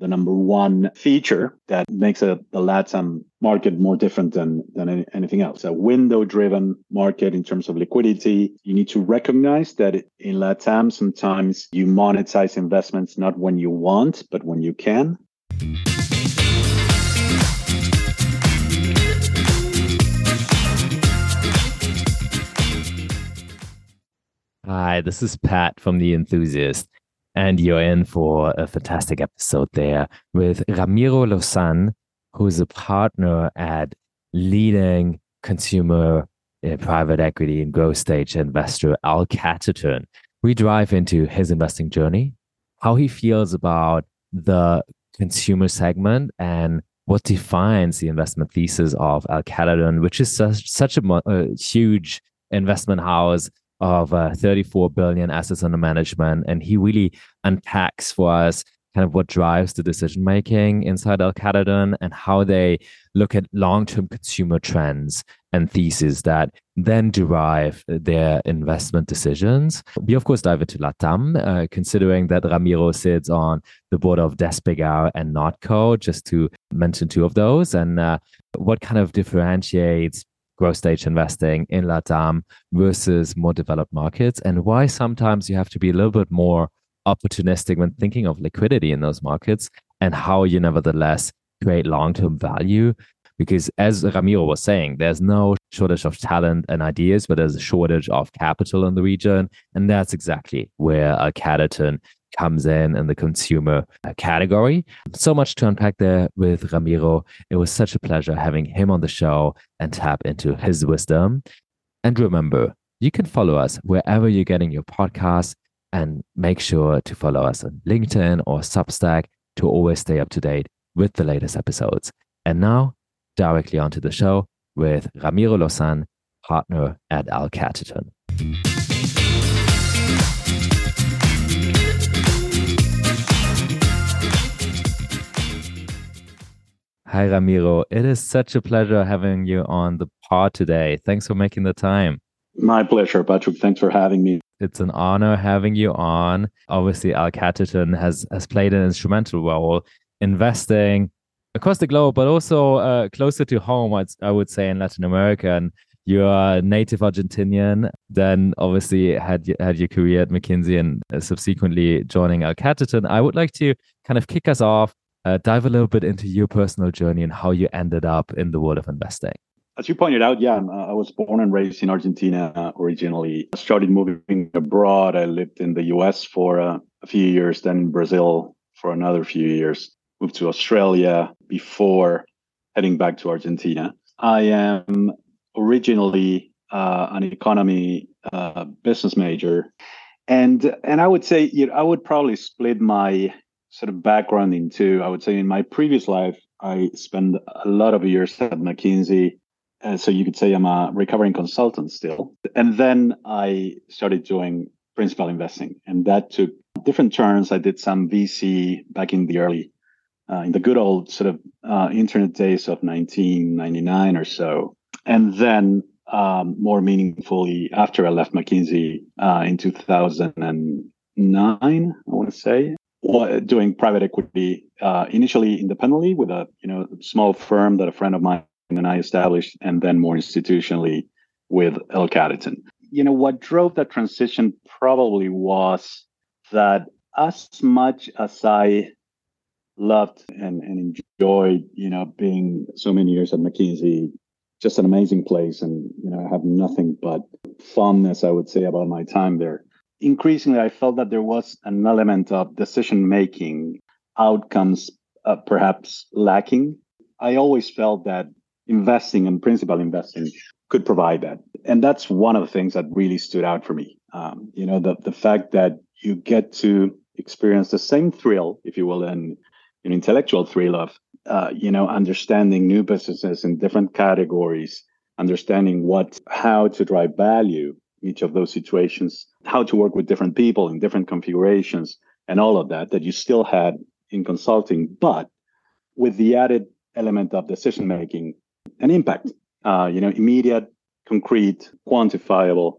the number one feature that makes a, the LATAM market more different than, than any, anything else. A window driven market in terms of liquidity. You need to recognize that in LATAM, sometimes you monetize investments not when you want, but when you can. Hi, this is Pat from The Enthusiast. And you're in for a fantastic episode there with Ramiro Lauzan, who's a partner at leading consumer uh, private equity and growth stage investor L Catterton. We drive into his investing journey, how he feels about the consumer segment, and what defines the investment thesis of L Catterton, which is such, such a, a huge investment house of uh, 34 billion assets under management. And he really unpacks for us kind of what drives the decision making inside L Catterton and how they look at long term consumer trends and theses that then derive their investment decisions. We, of course, dive into Latam, uh, considering that Ramiro sits on the board of Despegar and Notco, just to mention two of those, and uh, what kind of differentiates growth stage investing in LATAM versus more developed markets, and why sometimes you have to be a little bit more opportunistic when thinking of liquidity in those markets, and how you nevertheless create long term value. Because as Ramiro was saying, there's no shortage of talent and ideas, but there's a shortage of capital in the region. And that's exactly where L Catterton comes in in the consumer category. So much to unpack there with Ramiro. It was such a pleasure having him on the show and tap into his wisdom. And remember, you can follow us wherever you're getting your podcasts and make sure to follow us on LinkedIn or Substack to always stay up to date with the latest episodes. And now, directly onto the show with Ramiro Lauzan, partner at L Catterton. Hi, Ramiro. It is such a pleasure having you on the pod today. Thanks for making the time. My pleasure, Patrick. Thanks for having me. It's an honor having you on. Obviously, L Catterton has, has played an instrumental role investing across the globe, but also uh, closer to home, I'd, I would say, in Latin America. And you're native Argentinian, then obviously had had your career at McKinsey and subsequently joining L Catterton. I would like to kind of kick us off uh, dive a little bit into your personal journey and how you ended up in the world of investing. As you pointed out, yeah, I was born and raised in Argentina originally. I started moving abroad. I lived in the US for uh, a few years, then Brazil for another few years, moved to Australia before heading back to Argentina. I am originally uh, an economy uh, business major. And and I would say you know, I would probably split my sort of background into, I would say in my previous life, I spent a lot of years at McKinsey. Uh, so you could say I'm a recovering consultant still. And then I started doing principal investing, and that took different turns. I did some VC back in the early, uh, in the good old sort of uh, internet days of 1999 or so. And then um, more meaningfully after I left McKinsey uh, in 2009, I want to say, doing private equity uh, initially independently with a you know small firm that a friend of mine and I established, and then more institutionally with L Catterton. You know what drove that transition probably was that as much as I loved and, and enjoyed, you know, being so many years at McKinsey, just an amazing place, and you know, I have nothing but fondness, I would say, about my time there increasingly I felt that there was an element of decision making outcomes uh, perhaps lacking. I always felt that investing and principal investing could provide that. And that's one of the things that really stood out for me. Um, you know, the, the fact that you get to experience the same thrill, if you will, and an intellectual thrill of, uh, you know, understanding new businesses in different categories, understanding what, how to drive value each of those situations, how to work with different people in different configurations, and all of that that you still had in consulting, but with the added element of decision making and impact. Uh, you know, immediate, concrete, quantifiable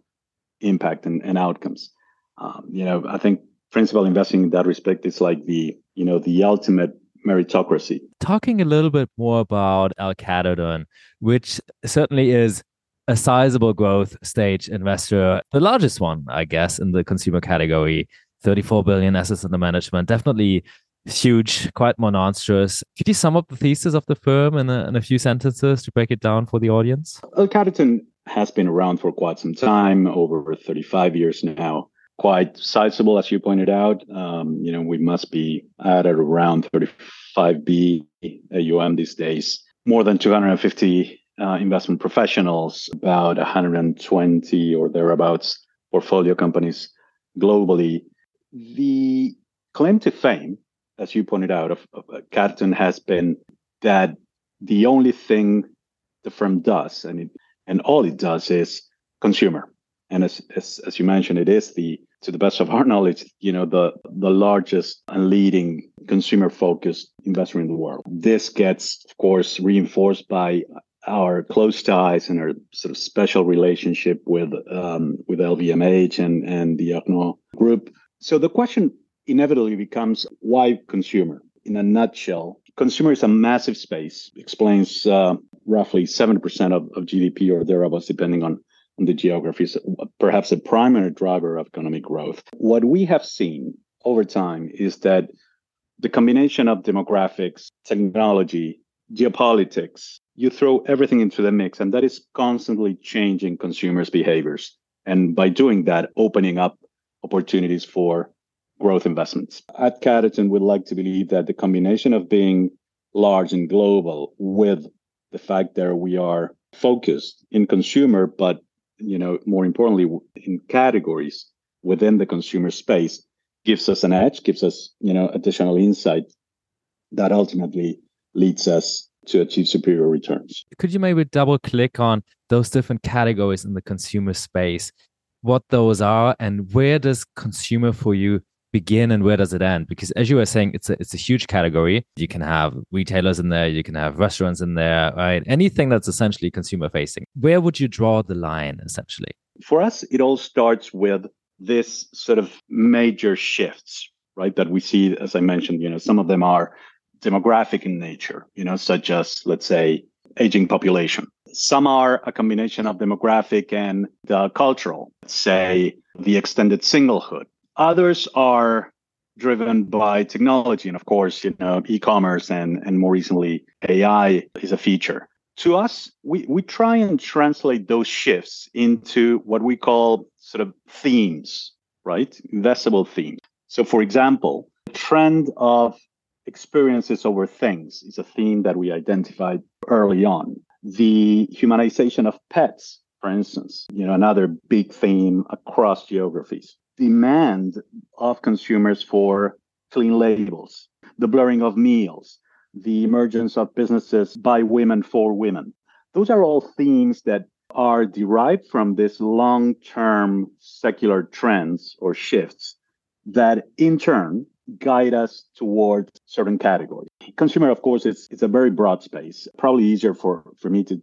impact and, and outcomes. Um, you know, I think principal investing in that respect is like the you know the ultimate meritocracy. Talking a little bit more about L Catterton, which certainly is a sizable growth stage investor, the largest one, I guess, in the consumer category. 34 billion assets under management. Definitely huge, quite monstrous. Could you sum up the thesis of the firm in a, in a few sentences to break it down for the audience? L Catterton has been around for quite some time, over 35 years now. Quite sizable, as you pointed out. Um, you know, we must be at around 35B AUM these days. More than 250 uh, investment professionals, about 120 or thereabouts portfolio companies globally. The claim to fame as you pointed out, of, of uh, has been that the only thing the firm does, and it, and all it does, is consumer. And as, as as you mentioned, it is the to the best of our knowledge, you know, the the largest and leading consumer focused investor in the world. This gets, of course, reinforced by our close ties and our sort of special relationship with um, with LVMH and and the Arnault Group. So the question inevitably becomes why consumer? In a nutshell, consumer is a massive space, explains uh, roughly 7% of, of GDP or thereabouts, depending on, on the geographies, perhaps a primary driver of economic growth. What we have seen over time is that the combination of demographics, technology, geopolitics, you throw everything into the mix, and that is constantly changing consumers' behaviors. And by doing that, opening up opportunities for growth investments. At Catterton, we'd like to believe that the combination of being large and global with the fact that we are focused in consumer, but you know, more importantly, in categories within the consumer space gives us an edge, gives us, you know, additional insight that ultimately leads us to achieve superior returns. Could you maybe double click on those different categories in the consumer space, what those are, and where does consumer for you begin and where does it end? Because as you were saying, it's a it's a huge category. You can have retailers in there, you can have restaurants in there, right? Anything that's essentially consumer facing. Where would you draw the line essentially? For us, it all starts with this sort of major shifts, right? That we see, as I mentioned, you know, some of them are demographic in nature, you know, such as let's say aging population. Some are a combination of demographic and the cultural, say the extended singlehood, Others are driven by technology. And of course, you know, e-commerce and, and more recently AI is a feature. To us, we, we try and translate those shifts into what we call sort of themes, right? Investable themes. So for example, the trend of experiences over things is a theme that we identified early on. The humanization of pets, for instance, you know, another big theme across geographies demand of consumers for clean labels, the blurring of meals, the emergence of businesses by women for women. Those are all themes that are derived from this long term secular trends or shifts that in turn guide us towards certain categories. Consumer, of course, it's, it's a very broad space. Probably easier for, for me to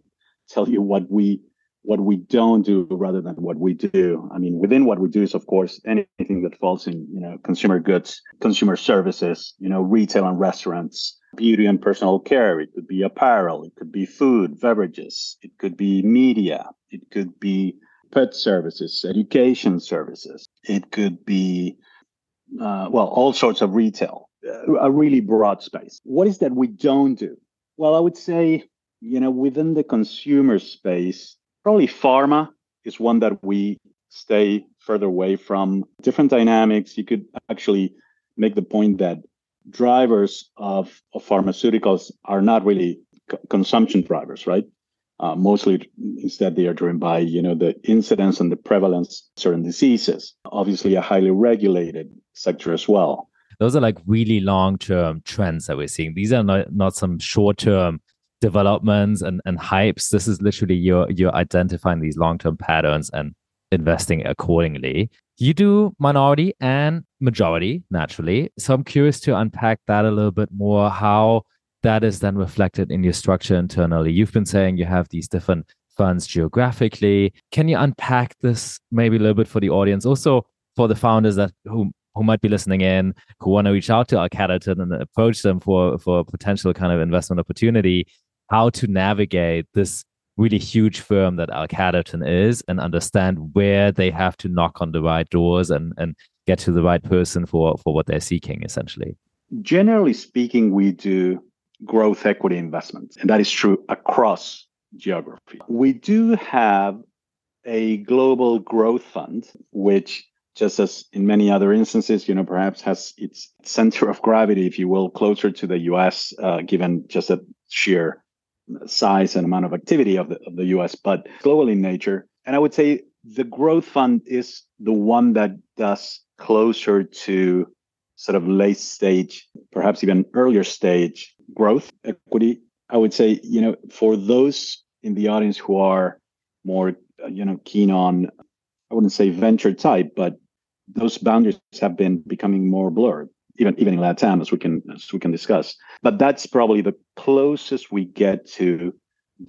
tell you what we what we don't do rather than what we do. I mean, within what we do is, of course, anything that falls in, you know, consumer goods, consumer services, you know, retail and restaurants, beauty and personal care. It could be apparel. It could be food, beverages. It could be media. It could be pet services, education services. It could be, uh, well, all sorts of retail, uh, a really broad space. What is that we don't do? Well, I would say, you know, within the consumer space, Probably pharma is one that we stay further away from. Different dynamics. You could actually make the point that drivers of, of pharmaceuticals are not really c- consumption drivers, right? Uh, mostly instead they are driven by you know the incidence and the prevalence of certain diseases obviously a highly regulated sector as well those are like really long term trends that we're seeing these are not, not some short term developments and, and hypes. This is literally you're you're identifying these long-term patterns and investing accordingly. You do minority and majority naturally. So I'm curious to unpack that a little bit more, how that is then reflected in your structure internally. You've been saying you have these different funds geographically. Can you unpack this maybe a little bit for the audience? Also for the founders that who who might be listening in who want to reach out to L Catterton and approach them for for a potential kind of investment opportunity, how to navigate this really huge firm that L Catterton is and understand where they have to knock on the right doors and and get to the right person for for what they're seeking essentially. Generally speaking, we do growth equity investments, and that is true across geography. We do have a global growth fund, which just as in many other instances, you know, perhaps has its center of gravity, if you will, closer to the U.S., uh, given just a sheer size and amount of activity of the of the U.S., but global in nature. And I would say the growth fund is the one that does closer to sort of late stage, perhaps even earlier stage growth equity. I would say, you know, for those in the audience who are more, uh, you know, keen on, I wouldn't say venture type, but those boundaries have been becoming more blurred, even even in LATAM, as we can as we can discuss. But that's probably the closest we get to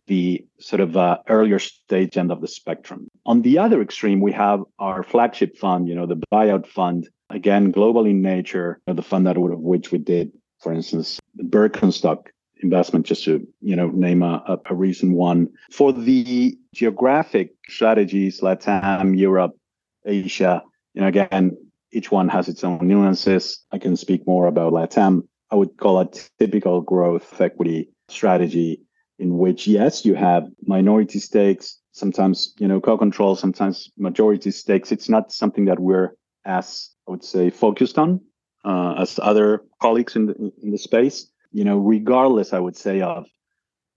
the sort of uh, earlier stage end of the spectrum. On the other extreme, we have our flagship fund, you know, the buyout fund, again, global in nature, the fund that would, of which we did, for instance, the Birkenstock investment, just to, you know, name a, a recent one. For the geographic strategies, Latam, Europe, Asia, you know, again, each one has its own nuances. I can speak more about Latam. I would call a typical growth equity strategy in which, yes, you have minority stakes, sometimes, you know, co-control, sometimes majority stakes. It's not something that we're as, I would say, focused on uh, as other colleagues in the, in the space. You know, regardless, I would say, of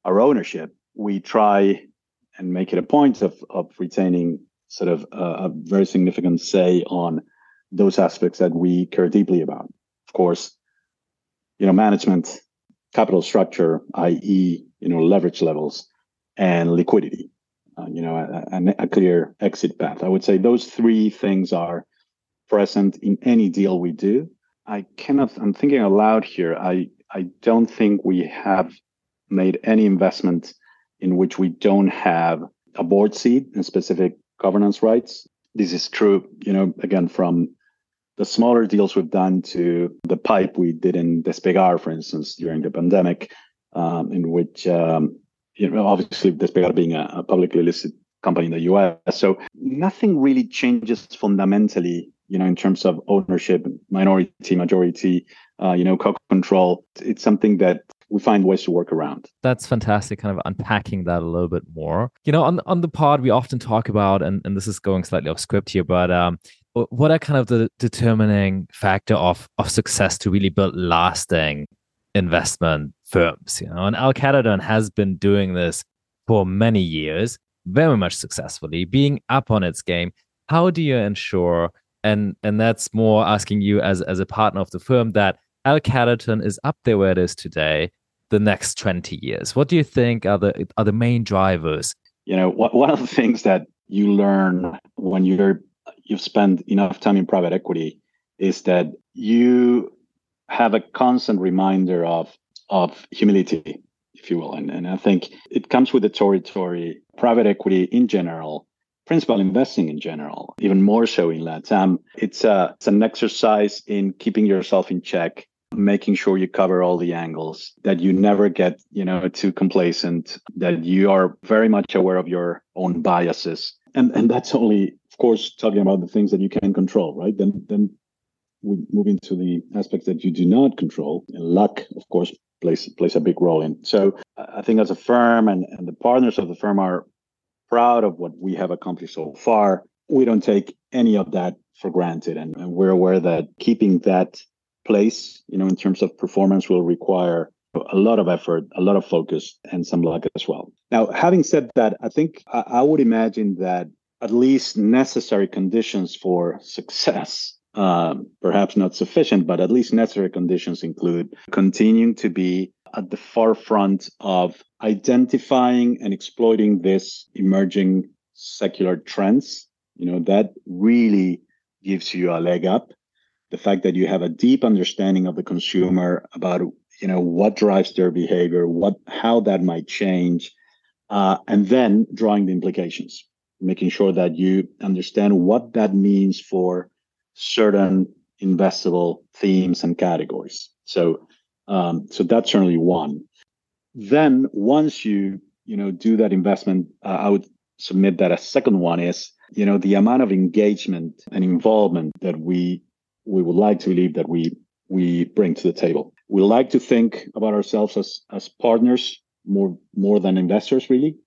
our ownership, we try and make it a point of, of retaining sort of a, a very significant say on those aspects that we care deeply about. Of course, you know, management, capital structure, i.e., you know, leverage levels and liquidity, uh, you know, a, a, clear exit path. I would say those three things are present in any deal we do. I cannot, I'm thinking aloud here. I, I don't think we have made any investment in which we don't have a board seat and specific governance rights. This is true, you know, again, from the smaller deals we've done to the pipe we did in Despegar, for instance, during the pandemic, um, in which um, you know obviously Despegar being a, a, publicly listed company in the U.S. So nothing really changes fundamentally, you know, in terms of ownership, minority, majority, uh, you know, co-control. It's something that we find ways to work around. That's fantastic, kind of unpacking that a little bit more. You know, on on the pod, we often talk about, and, and this is going slightly off script here, but um, what are kind of the determining factor of of success to really build lasting investment firms. You know, and L has been doing this for many years, very much successfully, being up on its game. How do you ensure, and and that's more asking you as as a partner of the firm, that L is up there where it is today, the next 20 years? What do you think are the are the main drivers? You know, one of the things that you learn when you're you've spent enough time in private equity is that you have a constant reminder of of humility, if you will. And, and I think it comes with the territory, private equity in general, principal investing in general, even more so in LATAM. It's a it's an exercise in keeping yourself in check, making sure you cover all the angles, that you never get, you know, too complacent, that you are very much aware of your own biases. And and that's only, course, talking about the things that you can control, right? Then then we move into the aspects that you do not control. And luck, of course, plays plays a big role in. So I think as a firm and, and the partners of the firm are proud of what we have accomplished so far. We don't take any of that for granted. And, and we're aware that keeping that place, you know, in terms of performance will require a lot of effort, a lot of focus, and some luck as well. Now, having said that, I think I, I would imagine that at least necessary conditions for success um, perhaps not sufficient, but at least necessary conditions include continuing to be at the forefront of identifying and exploiting this emerging secular trends. You know, that really gives you a leg up. The fact that you have a deep understanding of the consumer about, you know, what drives their behavior, what, how that might change, uh, and then drawing the implications, making sure that you understand what that means for certain investable themes and categories. So, um, so that's certainly one. Then once you you know do that investment, uh, I would submit that a second one is you know the amount of engagement and involvement that we we would like to believe that we we bring to the table. We like to think about ourselves as as partners more more than investors really,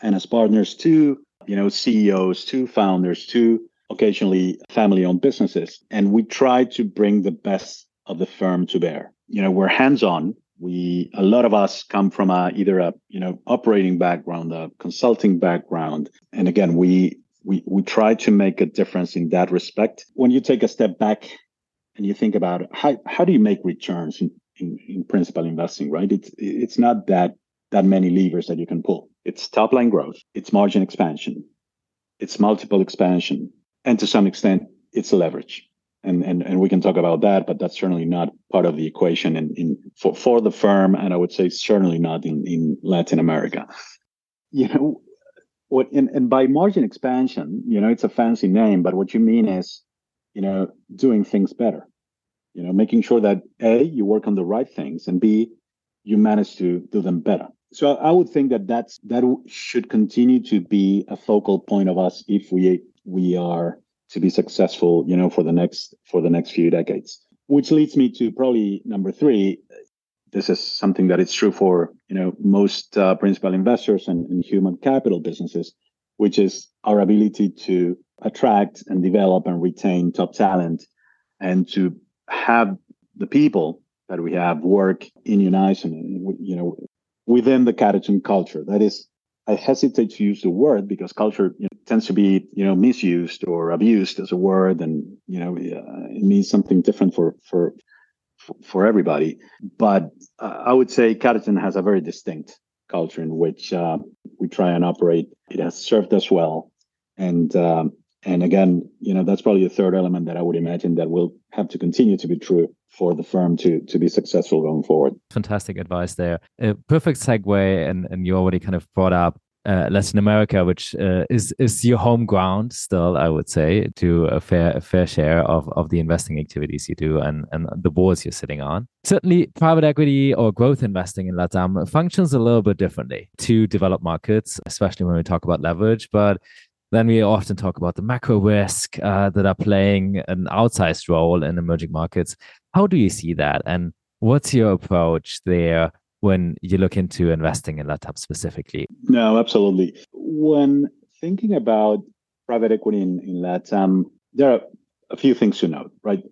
and as partners to you know CEOs, to founders, to occasionally family-owned businesses, and we try to bring the best of the firm to bear. You know, we're hands-on. We a lot of us come from a, either a you know operating background, a consulting background, and again we we we try to make a difference in that respect. When you take a step back and you think about how how do you make returns in, in, in principal investing, right? It's it's not that that many levers that you can pull. It's top line growth, it's margin expansion, it's multiple expansion, and to some extent, it's leverage. And, and and we can talk about that, but that's certainly not part of the equation in, in for, for the firm, and I would say certainly not in, in Latin America. You know, what and, and by margin expansion, you know, it's a fancy name, but what you mean is you know, doing things better. You know, making sure that A, you work on the right things, and B, you manage to do them better. So I would think that that's that should continue to be a focal point of us if we we are to be successful, you know, for the next for the next few decades. Which leads me to probably number three. This is something that is true for you know most uh, principal investors and, and human capital businesses, which is our ability to attract and develop and retain top talent and to have the people that we have work in unison you know within the Catterton culture. That is i hesitate to use the word because culture you know, tends to be you know misused or abused as a word and you know uh, it means something different for for for everybody. But uh, i would say Catterton has a very distinct culture in which uh, we try and operate. It has served us well. And um, and again, you know, that's probably the third element that I would imagine that will have to continue to be true for the firm to to be successful going forward. Fantastic advice there. A perfect segue, and and you already kind of brought up uh, Latin America, which uh, is is your home ground still, I would say, to a fair a fair share of, of the investing activities you do and, and the boards you're sitting on. Certainly, private equity or growth investing in LATAM functions a little bit differently to developed markets, especially when we talk about leverage. But then we often talk about the macro risk uh, that are playing an outsized role in emerging markets. How do you see that? And what's your approach there when you look into investing in LATAM specifically? No, absolutely. When thinking about private equity in, in LATAM, there are a few things to note, right?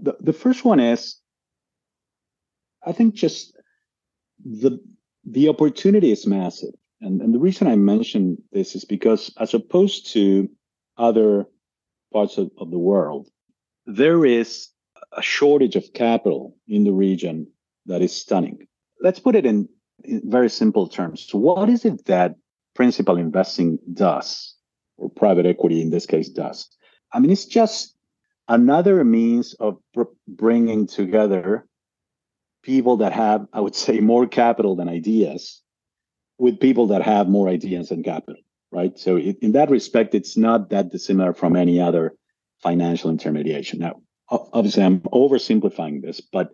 The, the first one is, I think just the the opportunity is massive. And, and the reason I mention this is because, as opposed to other parts of, of the world, there is a shortage of capital in the region that is stunning. Let's put it in, in very simple terms. What is it that principal investing does, or private equity in this case does? I mean, it's just another means of br- bringing together people that have, I would say, more capital than ideas with people that have more ideas and capital, right? So it, in that respect, it's not that dissimilar from any other financial intermediation. Now, obviously, I'm oversimplifying this, but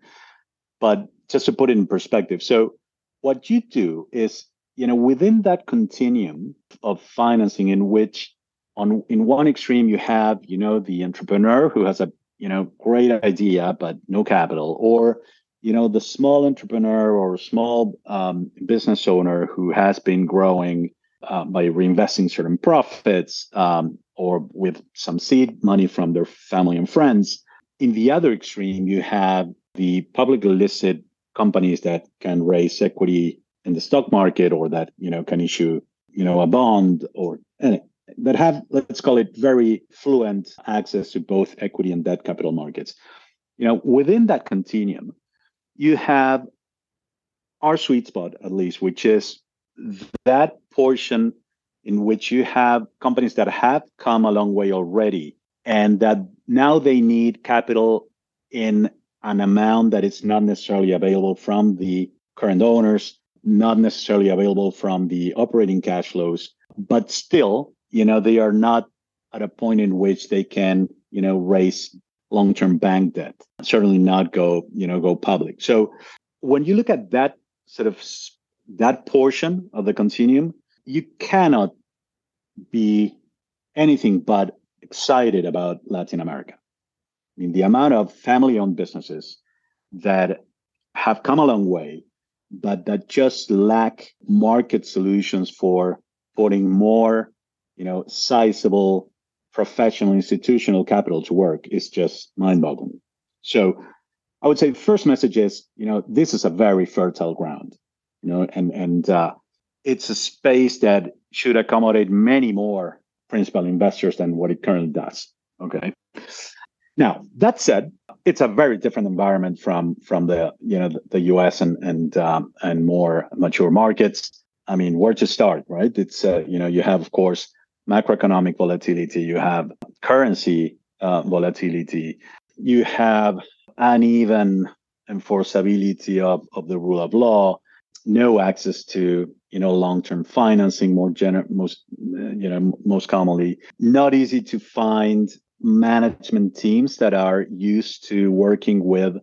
but just to put it in perspective, so what you do is, you know, within that continuum of financing, in which on in one extreme you have, you know, the entrepreneur who has a you know great idea but no capital, or you know the small entrepreneur or small um, business owner who has been growing uh, by reinvesting certain profits um, or with some seed money from their family and friends in the other extreme you have the publicly listed companies that can raise equity in the stock market or that you know can issue you know a bond or anything that have let's call it very fluent access to both equity and debt capital markets. You know within that continuum you have our sweet spot, at least, which is that portion in which you have companies that have come a long way already and that now they need capital in an amount that is not necessarily available from the current owners, not necessarily available from the operating cash flows, but still, you know, they are not at a point in which they can, you know, raise long-term bank debt. Certainly not go, you know, go public. So when you look at that sort of that portion of the continuum, you cannot be anything but excited about Latin America. I mean, the amount of family-owned businesses that have come a long way, but that just lack market solutions for putting more, you know, sizable professional institutional capital to work is just mind-boggling. So I would say the first message is, you know, this is a very fertile ground, you know, and and uh, it's a space that should accommodate many more principal investors than what it currently does. Okay. Now that said, it's a very different environment from from the you know the, the U.S. and and um, and more mature markets. I mean, where to start, right? It's uh, you know you have of course macroeconomic volatility, you have currency uh, volatility, you have uneven enforceability of, of the rule of law, no access to you know long-term financing more gener- most you know most commonly. Not easy to find management teams that are used to working with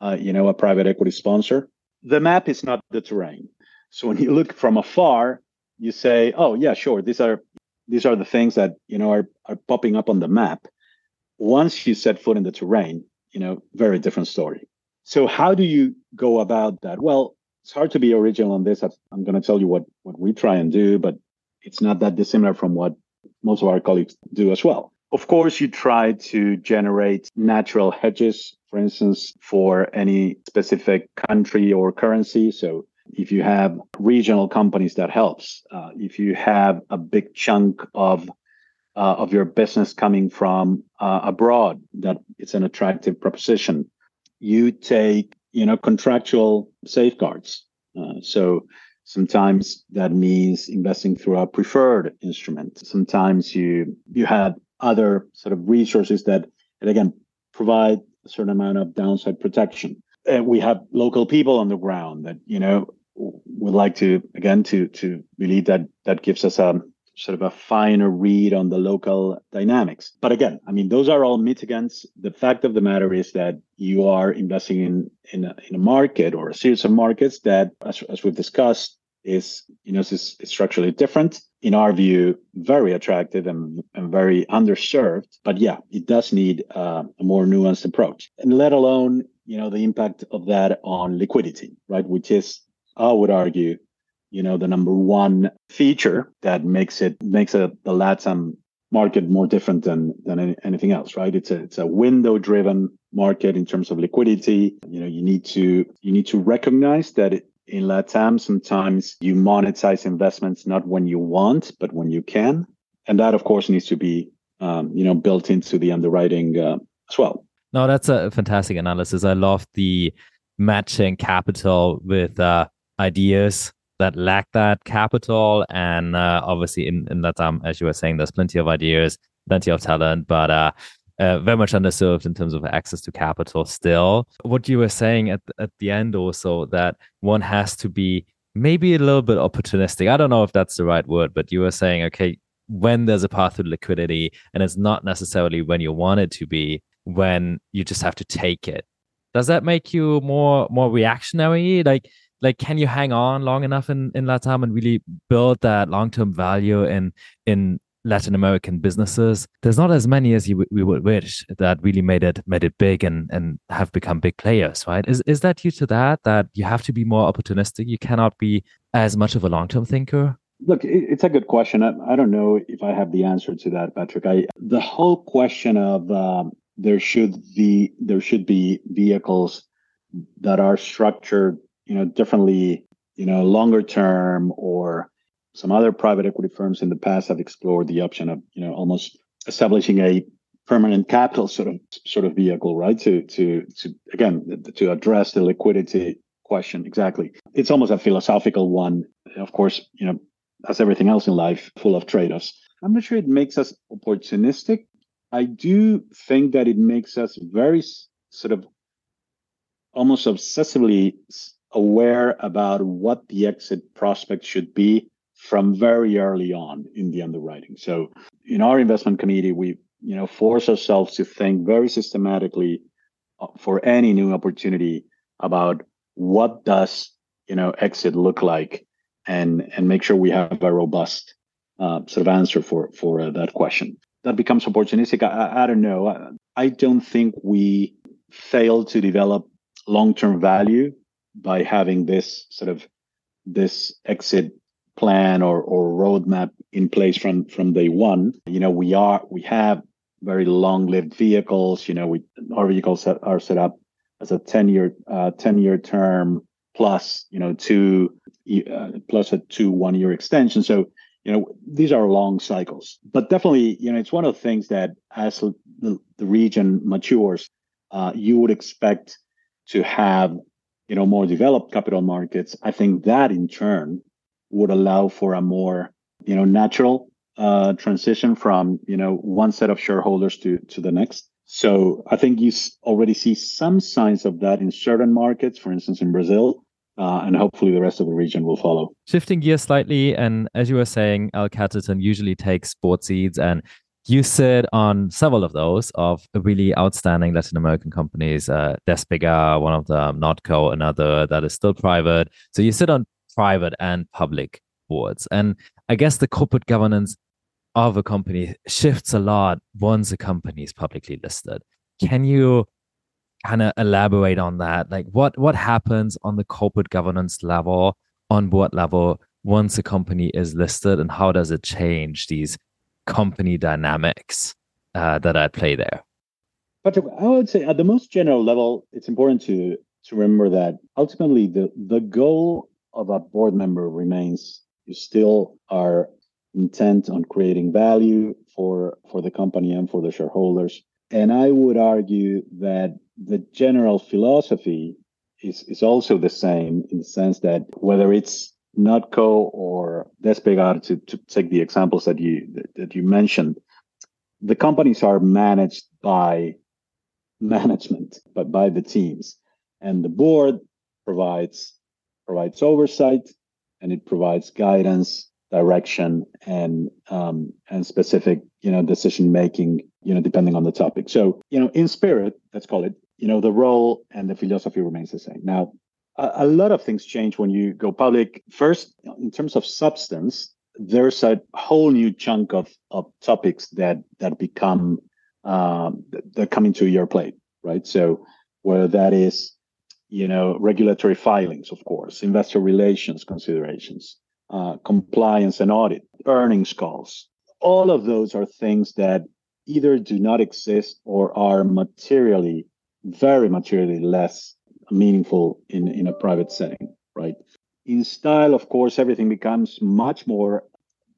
uh, you know a private equity sponsor. The map is not the terrain. So when you look from afar you say oh yeah sure these are these are the things that you know are, are popping up on the map. Once you set foot in the terrain you know very different story. So how do you go about that? Well it's hard to be original on this. I'm going to tell you what what we try and do but it's not that dissimilar from what most of our colleagues do as well. Of course you try to generate natural hedges for instance for any specific country or currency. So if you have regional companies, that helps. Uh, if you have a big chunk of uh, of your business coming from uh, abroad, that it's an attractive proposition. You take, you know, contractual safeguards. Uh, so sometimes that means investing through a preferred instrument. Sometimes you you have other sort of resources that, that again provide a certain amount of downside protection. And we have local people on the ground that you know would like to again to to believe that that gives us a sort of a finer read on the local dynamics. But again, I mean, those are all mitigants. The fact of the matter is that you are investing in in a, in a market or a series of markets that, as, as we've discussed, is you know is, is structurally different. In our view, very attractive and, and very underserved. But yeah, it does need uh, a more nuanced approach, and let alone you know the impact of that on liquidity, right? Which is I would argue, you know, the number one feature that makes it makes a, the LATAM market more different than than anything else, right? It's a it's a window driven market in terms of liquidity. You know, you need to you need to recognize that it, in LATAM sometimes you monetize investments not when you want but when you can, and that of course needs to be um, you know built into the underwriting uh, as well. No, that's a fantastic analysis. I love the matching capital with uh, ideas that lack that capital. And uh, obviously, in, in Latam, as you were saying, there's plenty of ideas, plenty of talent, but uh, uh, very much underserved in terms of access to capital still. What you were saying at, at the end also that one has to be maybe a little bit opportunistic. I don't know if that's the right word, but you were saying, okay, when there's a path to liquidity and it's not necessarily when you want it to be, when you just have to take it. Does that make you more more reactionary? Like like can you hang on long enough in in latam and really build that long-term value in in latin american businesses there's not as many as you we would wish that really made it made it big and and have become big players right is is that due to that that you have to be more opportunistic you cannot be as much of a long-term thinker Look, it's a good question. I, I, don't know if I have the answer to that, Patrick. I the whole question of um, there should be there should be vehicles that are structured you know, differently, you know, longer term or some other private equity firms in the past have explored the option of, you know, almost establishing a permanent capital sort of sort of vehicle, right? To to to again to address the liquidity question. Exactly. It's almost a philosophical one. Of course, you know, as everything else in life, full of trade-offs. I'm not sure it makes us opportunistic. I do think that it makes us very sort of almost obsessively aware about what the exit prospect should be from very early on in the underwriting. So in our investment committee, we you know, force ourselves to think very systematically uh, for any new opportunity about what does you know exit look like, and and make sure we have a robust uh, sort of answer for for uh, that question. That becomes opportunistic. I, I don't know. I, I don't think we fail to develop long term value by having this sort of this exit plan or, or roadmap in place from from day one. You know, we are we have very long lived vehicles. You know, we our vehicles are set up as a ten year uh, ten year term plus you know two uh, plus a two one year extension. So you know these are long cycles, but definitely you know it's one of the things that as the, the region matures, uh, you would expect to have you know more developed capital markets. I think that in turn would allow for a more you know natural uh, transition from you know one set of shareholders to to the next. So I think you already see some signs of that in certain markets, for instance, in Brazil, uh, and hopefully the rest of the region will follow. Shifting gears slightly, and as you were saying, L Catterton usually takes sports seeds, and you sit on several of those of really outstanding Latin American companies. Uh, Despegar, one of them, Notco, another that is still private. So you sit on private and public boards. And I guess the corporate governance of a company shifts a lot once a company is publicly listed. Can you kind of elaborate on that? Like what what happens on the corporate governance level, on board level, once a company is listed, and how does it change these company dynamics uh, that I play there? Patrick, I would say at the most general level, it's important to to remember that ultimately the the goal of a board member remains you still are intent on creating value for for the company and for the shareholders and i would argue that the general philosophy is is also the same in the sense that whether it's Notco or Despegar to, to take the examples that you that you mentioned the companies are managed by management but by the teams and the board provides provides oversight and it provides guidance, direction, and um, and specific you know decision making you know depending on the topic. So you know in spirit, let's call it you know the role and the philosophy remains the same. Now a, lot of things change when you go public. First, in terms of substance, there's a whole new chunk of of topics that that become um, that come into your plate, right? So whether that is you know, regulatory filings, of course, investor relations considerations, uh, compliance and audit, earnings calls. All of those are things that either do not exist or are materially, very materially less meaningful in, in a private setting, right? In style, of course, everything becomes much more,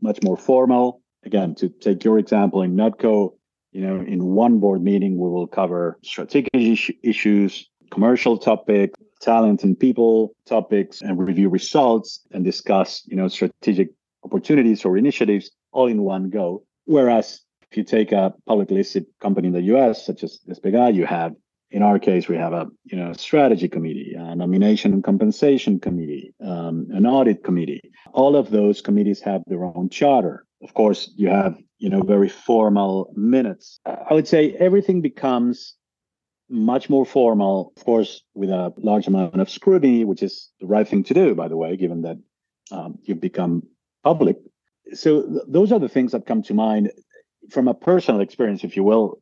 much more formal. Again, to take your example in Notco, you know, in one board meeting, we will cover strategic issues, commercial topic, talent and people topics, and review results and discuss, you know, strategic opportunities or initiatives all in one go. Whereas if you take a public listed company in the US, such as Despegar, you have in our case, we have a you know strategy committee, a nomination and compensation committee, um, an audit committee. All of those committees have their own charter. Of course, you have you know very formal minutes. I would say everything becomes much more formal, of course, with a large amount of scrutiny, which is the right thing to do, by the way, given that um, you've become public. So th- those are the things that come to mind from a personal experience, if you will,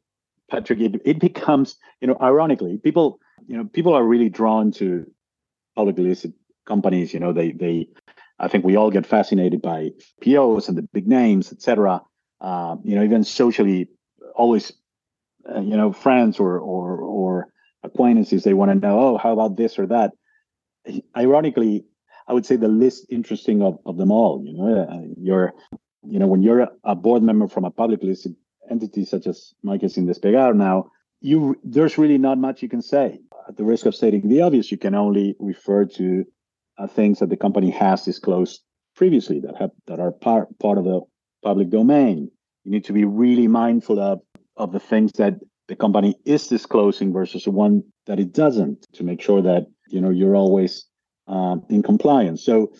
Patrick. It, it becomes, you know, ironically, people, you know, people are really drawn to publicly listed companies. You know, they they, I think we all get fascinated by POs and the big names, etc. Uh, you know, even socially, always uh, you know friends or or or acquaintances they want to know oh how about this or that ironically i would say the least interesting of, of them all you know uh, you're you know when you're a board member from a public listed entity such as Mike in Despegar now you there's really not much you can say. At the risk of stating the obvious you can only refer to uh, things that the company has disclosed previously that have that are part part of the public domain. You need to be really mindful of of the things that the company is disclosing versus the one that it doesn't to make sure that you know you're always um, in compliance. So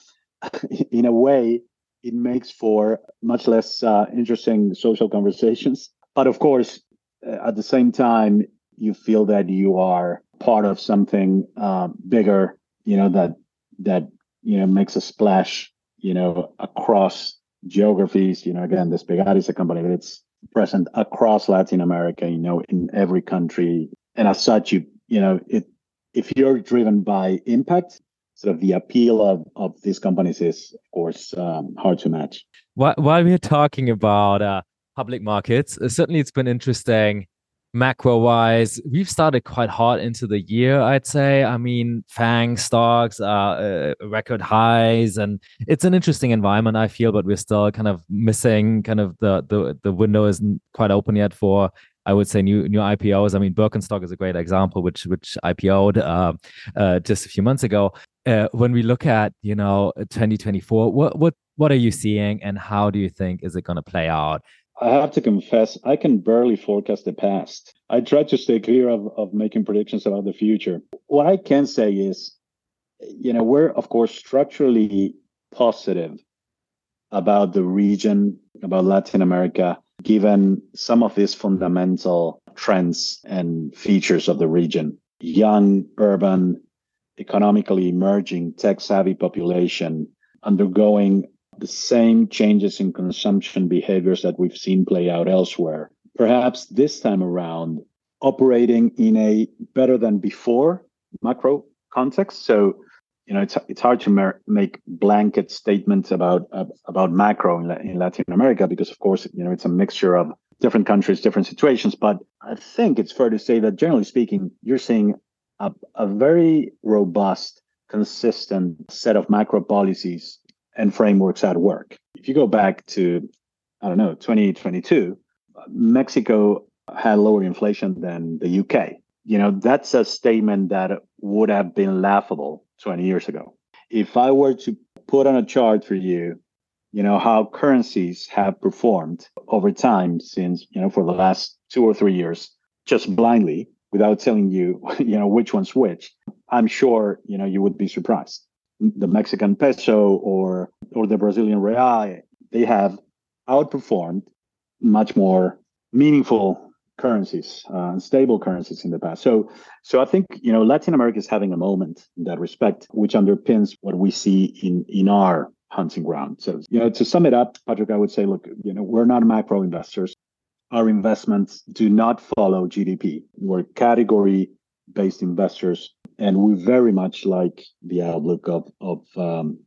in a way it makes for much less uh, interesting social conversations But of course, uh, at the same time, you feel that you are part of something uh, bigger, you know, that that you know makes a splash, you know, across geographies. You know, again, Despegar is a company that it's present across Latin America, you know, in every country. And as such, you you know, it if you're driven by impact, sort of the appeal of, of these companies is, of course, um, hard to match. While, while we're talking about uh, public markets, uh, certainly it's been interesting macro wise, we've started quite hot into the year, I'd say. I mean, FANG stocks are uh, record highs, and it's an interesting environment, I feel, but we're still kind of missing kind of the the the window isn't quite open yet for I would say new new IPOs. I mean, Birkenstock is a great example, which which IPO'd uh, uh, just a few months ago. Uh, when we look at you know 2024, what what what are you seeing, and how do you think is it going to play out? I have to confess, I can barely forecast the past. I try to stay clear of, of making predictions about the future. What I can say is, you know, we're of course structurally positive about the region, about Latin America, given some of these fundamental trends and features of the region. Young, urban, economically emerging, tech savvy population undergoing the same changes in consumption behaviors that we've seen play out elsewhere. Perhaps this time around, operating in a better than before macro context. So, you know, it's it's hard to mer- make blanket statements about uh, about macro in, in Latin America because, of course, you know, it's a mixture of different countries, different situations. But I think it's fair to say that, generally speaking, you're seeing a, a very robust, consistent set of macro policies and frameworks at work. If you go back to, I don't know, 2022, Mexico had lower inflation than the UK. You know, that's a statement that would have been laughable 20 years ago. If I were to put on a chart for you, you know, how currencies have performed over time since, you know, for the last two or three years, just blindly without telling you, you know, which one's which, I'm sure, you know, you would be surprised the Mexican peso or or the Brazilian real, they have outperformed much more meaningful currencies, uh, stable currencies in the past. So, so I think you know Latin America is having a moment in that respect, which underpins what we see in in our hunting ground. So, you know, to sum it up, Patrick, I would say, look, you know, we're not macro investors. Our investments do not follow GDP. We're category based investors and we very much like the outlook of of um,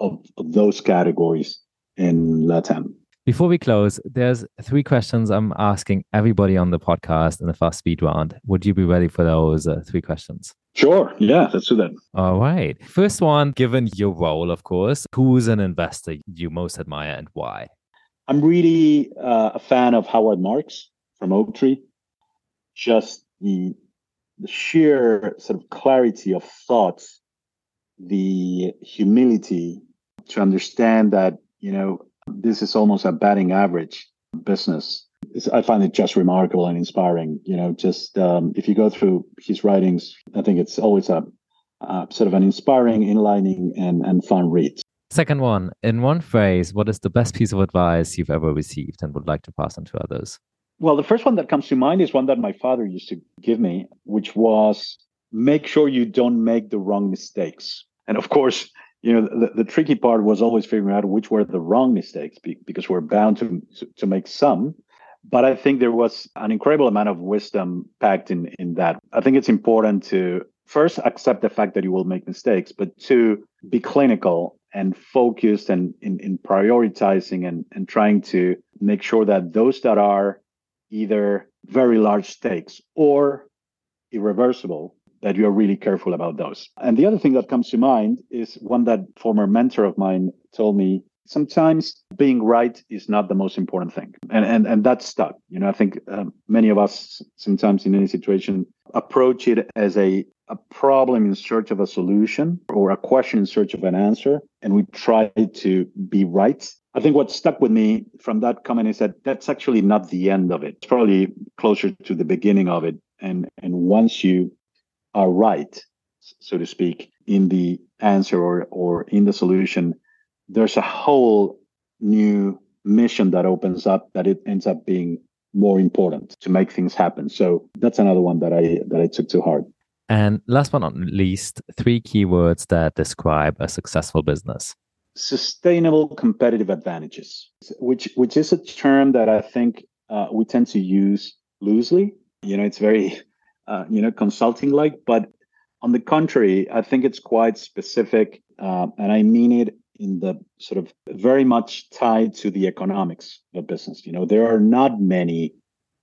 of, of those categories in Latam. Before we close, there's three questions I'm asking everybody on the podcast in the fast speed round. Would you be ready for those uh, three questions? Sure. Yeah, let's do that. All right. First one, given your role, of course, who's an investor you most admire and why? I'm really uh, a fan of Howard Marks from Oaktree. Just the the sheer sort of clarity of thought, the humility to understand that, you know, this is almost a batting average business. It's, I find it just remarkable and inspiring. You know, just um, if you go through his writings, I think it's always a uh, sort of an inspiring, enlightening, and, and fun read. Second one, in one phrase, what is the best piece of advice you've ever received and would like to pass on to others? Well, the first one that comes to mind is one that my father used to give me, which was make sure you don't make the wrong mistakes. And of course, you know, the, the tricky part was always figuring out which were the wrong mistakes because we're bound to, to make some. But I think there was an incredible amount of wisdom packed in, in that. I think it's important to first accept the fact that you will make mistakes, but to be clinical and focused and in, in prioritizing and, and trying to make sure that those that are either very large stakes or irreversible that you're really careful about those. And the other thing that comes to mind is one that former mentor of mine told me sometimes being right is not the most important thing and and and that's stuck you know i think um, many of us sometimes in any situation approach it as a a problem in search of a solution or a question in search of an answer and we try to be right I think what stuck with me from that comment is that that's actually not the end of it. It's probably closer to the beginning of it. And and once you are right, so to speak, in the answer or or in the solution, there's a whole new mission that opens up that it ends up being more important to make things happen. So that's another one that I that I took to heart. And last but not least, three keywords that describe a successful business. Sustainable competitive advantages, which which is a term that I think uh, we tend to use loosely. You know, it's very uh, you know consulting like, but on the contrary, I think it's quite specific, uh, and I mean it in the sort of very much tied to the economics of business. You know, there are not many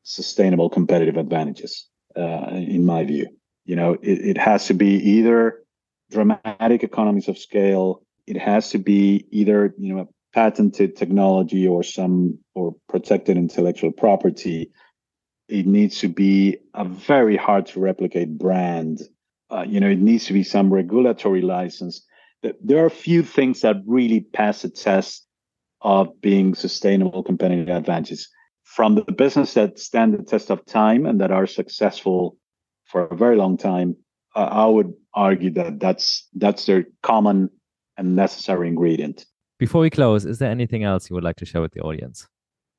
sustainable competitive advantages, uh, in my view. You know, it, it has to be either dramatic economies of scale. It has to be either you know patented technology or some or protected intellectual property. It needs to be a very hard to replicate brand. Uh, you know, it needs to be some regulatory license there are a few things that really pass the test of being sustainable competitive advantages from the business that stand the test of time and that are successful for a very long time. Uh, I would argue that that's that's their common and necessary ingredient. Before we close, is there anything else you would like to share with the audience?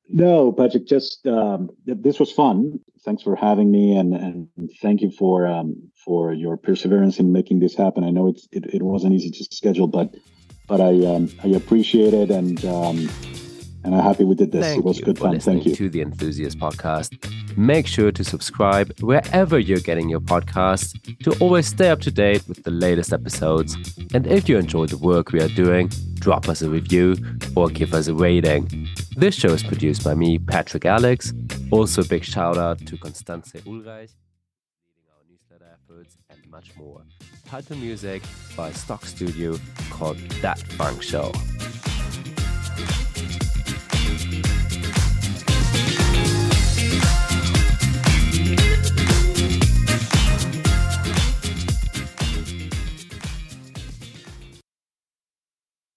No, Patrick. Just um, this was fun. Thanks for having me, and and thank you for um, for your perseverance in making this happen. I know it's it, it wasn't easy to schedule, but but I um, I appreciate it, and um, and I'm happy we did this. Thank it was good fun. Thank you to the Enthusiast Podcast. Make sure to subscribe wherever you're getting your podcasts to always stay up to date with the latest episodes. And if you enjoy the work we are doing, drop us a review or give us a rating. This show is produced by me, Patrick Alex. Also, a big shout out to Constance Ulreich, leading our newsletter efforts, and much more. Title music by Stock Studio called That Funk Show.